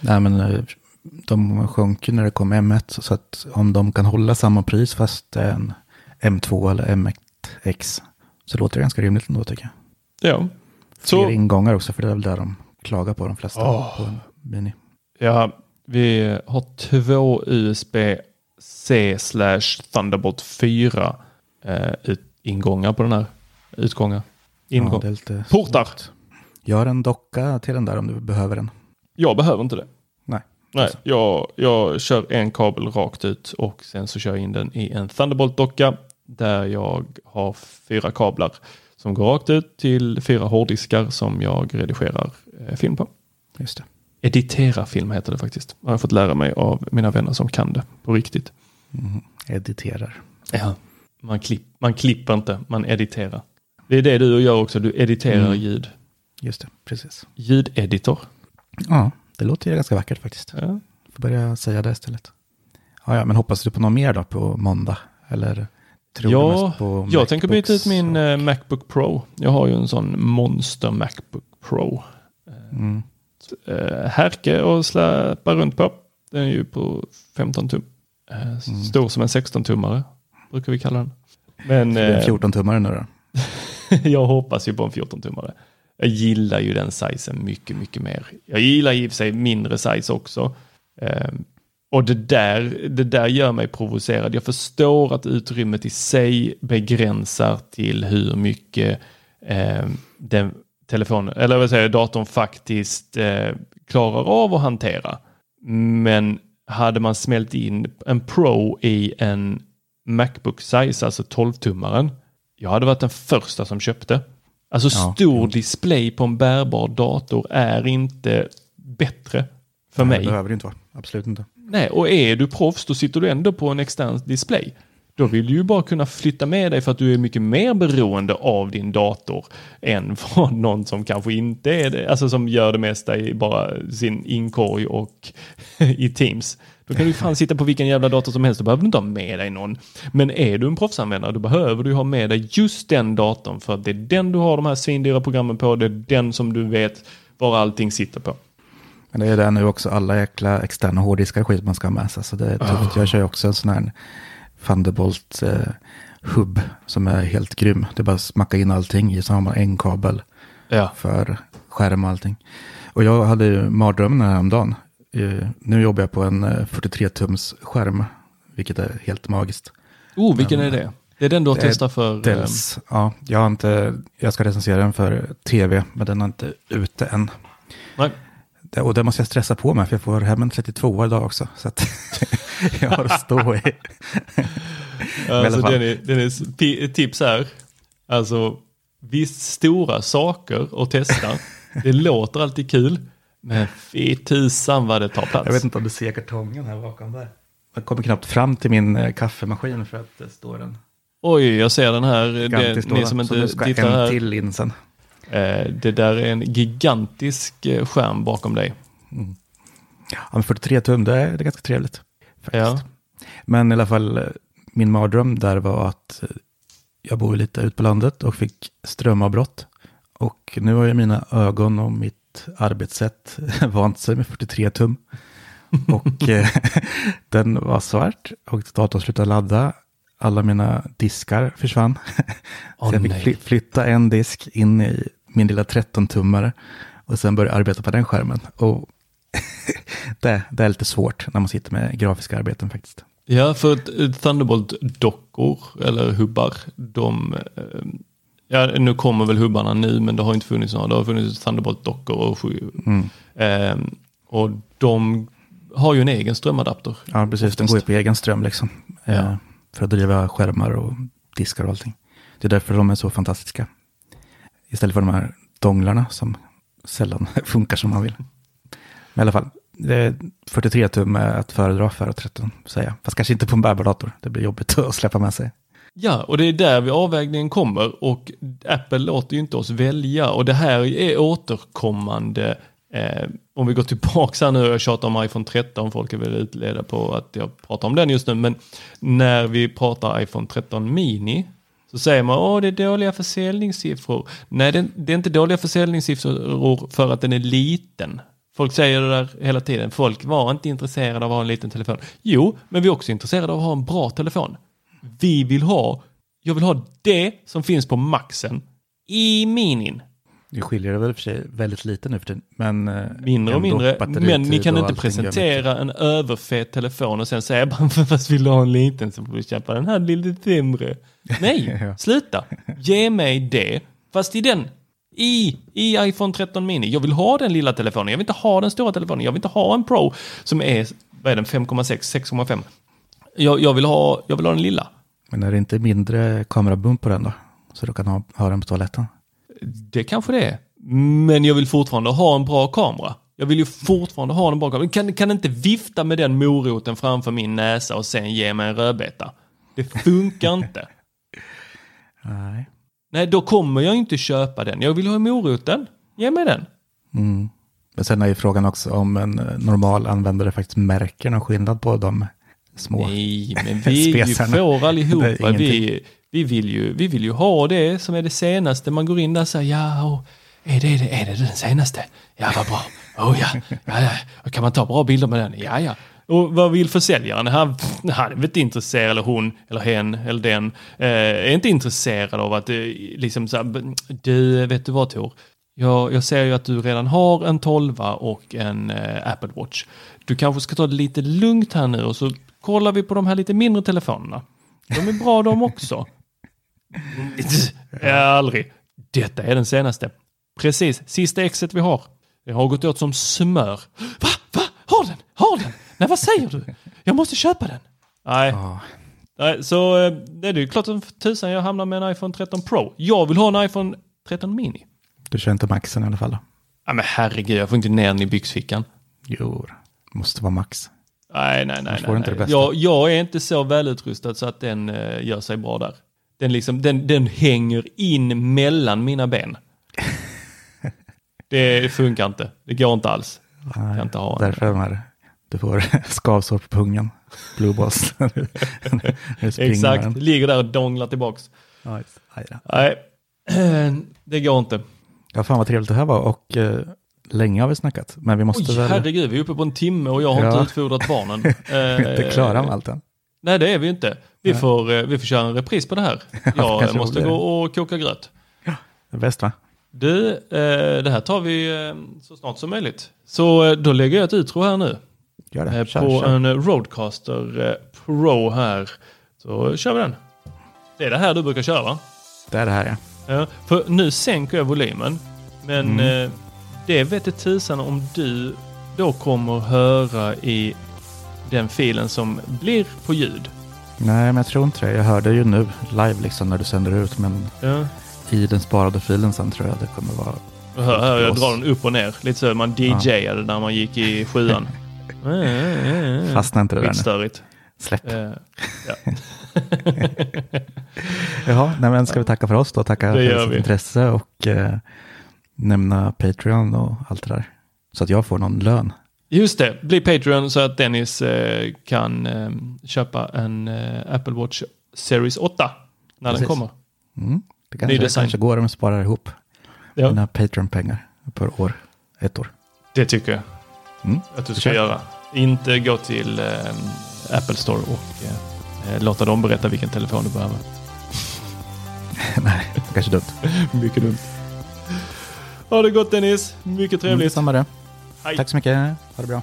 Nej, men eh, de sjönk ju när det kom M1. Så att om de kan hålla samma pris fast det är en M2 eller M1X så låter det ganska rimligt ändå tycker jag. Ja, Fler så ingångar också, för det är väl där de klagar på de flesta Åh. på Mini. ja, vi har två USB-C slash Thunderbolt 4 eh, ut, ingångar på den här. Utgångar. Ingång. Ja, lite Portar. Gör en docka till den där om du behöver den. Jag behöver inte det. Nej. Nej, jag, jag kör en kabel rakt ut och sen så kör jag in den i en Thunderbolt-docka där jag har fyra kablar som går rakt ut till fyra hårddiskar som jag redigerar eh, film på. Just det. Editera film heter det faktiskt. Jag har fått lära mig av mina vänner som kan det på riktigt. Mhm. Editerar. Ja. Man, klipp, man klipper inte, man editerar. Det är det du gör också, du editerar Mm. ljud. Just det, precis. Ljudeditor. Ja, det låter ju ganska vackert faktiskt. Ja. Får börja säga det istället. Ja, ja, men hoppas du på något mer då på måndag? Eller tror Ja, mest på jag tänker byta ut min och- eh, Macbook Pro. Jag har ju en sån monster Macbook Pro. Mm. Eh, härke och släpa runt på. Den är ju på 15 tum. Eh, Mm. Stor som en 16-tummare brukar vi kalla den. Men Så det är eh, 14-tummare nu då? jag hoppas ju på en 14-tummare. Jag gillar ju den sizen mycket, mycket mer. Jag gillar i och för sig mindre size också. Och det där, det där gör mig provocerad. Jag förstår att utrymmet i sig begränsar till hur mycket eh, den telefonen, eller vad säger datorn faktiskt eh, klarar av att hantera. Men hade man smält in en Pro i en Macbook size, alltså 12-tummaren, jag hade varit den första som köpte. Alltså Ja. stor display på en bärbar dator är inte bättre för Nej, mig. Det behöver det inte vara. Absolut inte. Nej, och är du proffs då sitter du ändå på en extern display. Då vill du ju bara kunna flytta med dig för att du är mycket mer beroende av din dator än vad någon som kanske inte är det, alltså som gör det mesta i bara sin inkorg och i Teams. Då kan du fan sitta på vilken jävla dator som helst, då behöver du inte ha med dig någon. Men är du en proffsanvändare, då behöver du ha med dig just den datorn för att det är den du har de här svindyra programmen på, det är den som du vet var allting sitter på. Men det är det nu också, alla jäkla externa hårddiskar skit man ska ha med sig. Så det är tufft. Jag kör också en sån här Thunderbolt eh, hub som är helt grym. Det är bara att smacka in allting i så har man en kabel Ja. för skärm och allting. Och jag hade ju mardrömmen häromdagen. Eh, nu jobbar jag på en eh, 43-tums skärm, vilket är helt magiskt. Oh, vilken är det? Det är den du har testat för? eh, Dels, ja, jag, har inte, jag ska recensera den för tv, men den är inte ute än. Nej. Och det måste jag stressa på med, för jag får hem en 32 idag också. Så att jag har att stå i. Alltså, den är, den är tips här. Alltså, visst stora saker att testa. det låter alltid kul. Men fy tusan vad det tar plats. Jag vet inte om du ser kartongen här bakom där. Jag kommer knappt fram till min eh, kaffemaskin för att det står en Oj, jag ser den här. Det, ni som inte nu ska tittar en här. till in sen. Eh, det där är en gigantisk eh, skärm bakom dig. Ja, men 43 tum, det är, det är ganska trevligt. Faktiskt. Ja. Men i alla fall, eh, min mardröm där var att eh, jag bor lite ut på landet och fick strömavbrott. Och nu har ju mina ögon och mitt arbetssätt vant sig med 43 tum. Och eh, den var svart och datorn slutade ladda. Alla mina diskar försvann. Åh, Så jag fick fly- flytta en disk in i min lilla 13-tummare. Och sen börja arbeta på den skärmen. Och det, det är lite svårt när man sitter med grafiska arbeten faktiskt. Ja, för eh, Thunderbolt-dockor eller hubbar, de... eh, Ja, nu kommer väl hubbarna nu, men det har inte funnits några. Det har funnits Thunderbolt-dockor och sju. Mm. Eh, och de har ju en egen strömadapter. Ja, precis. Den går ju på egen ström liksom. Ja. Eh, för att driva skärmar och diskar och allting. Det är därför de är så fantastiska. Istället för de här donglarna som sällan funkar som man vill. Men i alla fall, det är 43 tum är att föredra för 13, säger jag. Fast kanske inte på en bärbar dator, Det blir jobbigt att släppa med sig. Ja, och det är där vi avvägningen kommer och Apple låter ju inte oss välja och det här är återkommande. Eh, om vi går tillbaka här nu, jag tjatar om iPhone 13, folk är väl utleda på att jag pratar om den just nu, men när vi pratar iPhone 13 mini så säger man att det är dåliga försäljningssiffror. Nej, det, det är inte dåliga försäljningssiffror för att den är liten. Folk säger det där hela tiden, folk var inte intresserade av att ha en liten telefon. Jo, men vi är också intresserade av att ha en bra telefon. Vi vill ha, jag vill ha det som finns på maxen i minin. Det skiljer väl för sig väldigt lite nu för tiden. Men eh, Mindre och mindre, men ni kan inte presentera en överfet telefon och sen säga bara fast vill du ha en liten så får du köpa den här lite sämre. Nej, Ja. sluta. Ge mig det, fast i den, i, i iPhone 13 mini. Jag vill ha den lilla telefonen, jag vill inte ha den stora telefonen, jag vill inte ha en Pro som är, vad är den, 5,6, 6,5. Jag, jag, vill ha, jag vill ha den lilla. Men är det inte mindre kamerabump på den då? Så du kan ha, ha den på toaletten? Det kanske det är. Men jag vill fortfarande ha en bra kamera. Jag vill ju fortfarande ha en bra kamera. Kan, kan inte vifta med den moroten framför min näsa och sen ge mig en rödbeta. Det funkar inte. Nej. Nej, då kommer jag inte köpa den. Jag vill ha moroten. Ge mig den. Mm. Men sen är ju frågan också om en normal användare faktiskt märker någon skillnad på de små. Nej, men vi är ju får allihopa. Vi, vi, vill ju, vi vill ju ha det som är det senaste. Man går in där och säger ja, och är det, det, är det den senaste? Ja, vad bra. Oh, ja. Ja, ja. Kan man ta bra bilder med den? Ja, ja. Och vad vill försäljaren? Han, han är väl inte intresserad, eller hon, eller hen, eller den, eh, är inte intresserad av att eh, liksom så här, du, vet du vad Tor? Jag, jag ser ju att du redan har en 12 och en eh, Apple Watch. Du kanske ska ta det lite lugnt här nu och så kollar vi på de här lite mindre telefonerna. De är bra de också. Ja, aldrig. Detta är den senaste. Precis, sista exet vi har. Det har gått åt som smör. Va? Va? Har den? Har den? Nej, vad säger du? Jag måste köpa den. Nej. Ja. Nej, så eh, det är ju klart som tusan jag hamnar med en iPhone 13 Pro. Jag vill ha en iPhone 13 Mini. Du kör inte maxen i alla fall? Ja, men herregud, jag får inte ner den i byxfickan. Jo, måste vara max. Nej, nej, nej. Nej, nej. Jag, jag är inte så välutrustad så att den eh, gör sig bra där. Den, liksom, den, den hänger in mellan mina ben. det funkar inte. Det går inte alls. Nej, kan inte ha en. därför är du får skavsår på pungen. Blue balls. Exakt, ligger där och donglar tillbaks. Nej, det går inte. Ja, fan vad trevligt det här var och eh, länge har vi snackat. Men vi måste Oj, väl... herregud, vi är uppe på en timme och jag har inte Ja. utfodrat barnen. Vi är inte klara med allt än. Nej, det är vi inte. Vi Nej. får, eh, vi får köra en repris på det här. Jag kanske måste gå och koka gröt. Det är bäst va? Du, eh, det här tar vi eh, så snart som möjligt. Så då lägger jag ett utro här nu. Gör det. Kör, på kör. en Roadcaster Pro här. Så kör vi den. Det är det här du brukar köra va? Det är det här ja. Ja, för nu sänker jag volymen. Men Mm. det vet det tusan om du då kommer höra i den filen som blir på ljud. Nej, men jag tror inte det. Jag hörde ju nu live liksom när du sänder ut. Men Ja. i den sparade filen sen tror jag det kommer vara. Hör, hör, jag drar den upp och ner. Lite så man DJade när man gick i sjuan. Fastna inte det där nu. Skitstörigt. Släpp. Eh, ja. Jaha, nej men ska vi tacka för oss då? Tacka Det för vi. intresse och eh, nämna Patreon och allt det där. Så att jag får någon lön. Just det, bli Patreon så att Dennis eh, kan eh, köpa en eh, Apple Watch Series 8 när Precis. den kommer. Mm. Det Ny kanske, design. kanske går om jag sparar ihop Ja. mina Patreon-pengar per år. Ett år. Det tycker jag Mm. att du ska kör. göra. Inte gå till Apple Store och låta dem berätta vilken telefon du behöver. nej, kanske dumt. Mycket dumt. Ha det gott Dennis, mycket Mm, trevligt. samma det. Hej. Tack så mycket. Ha det bra.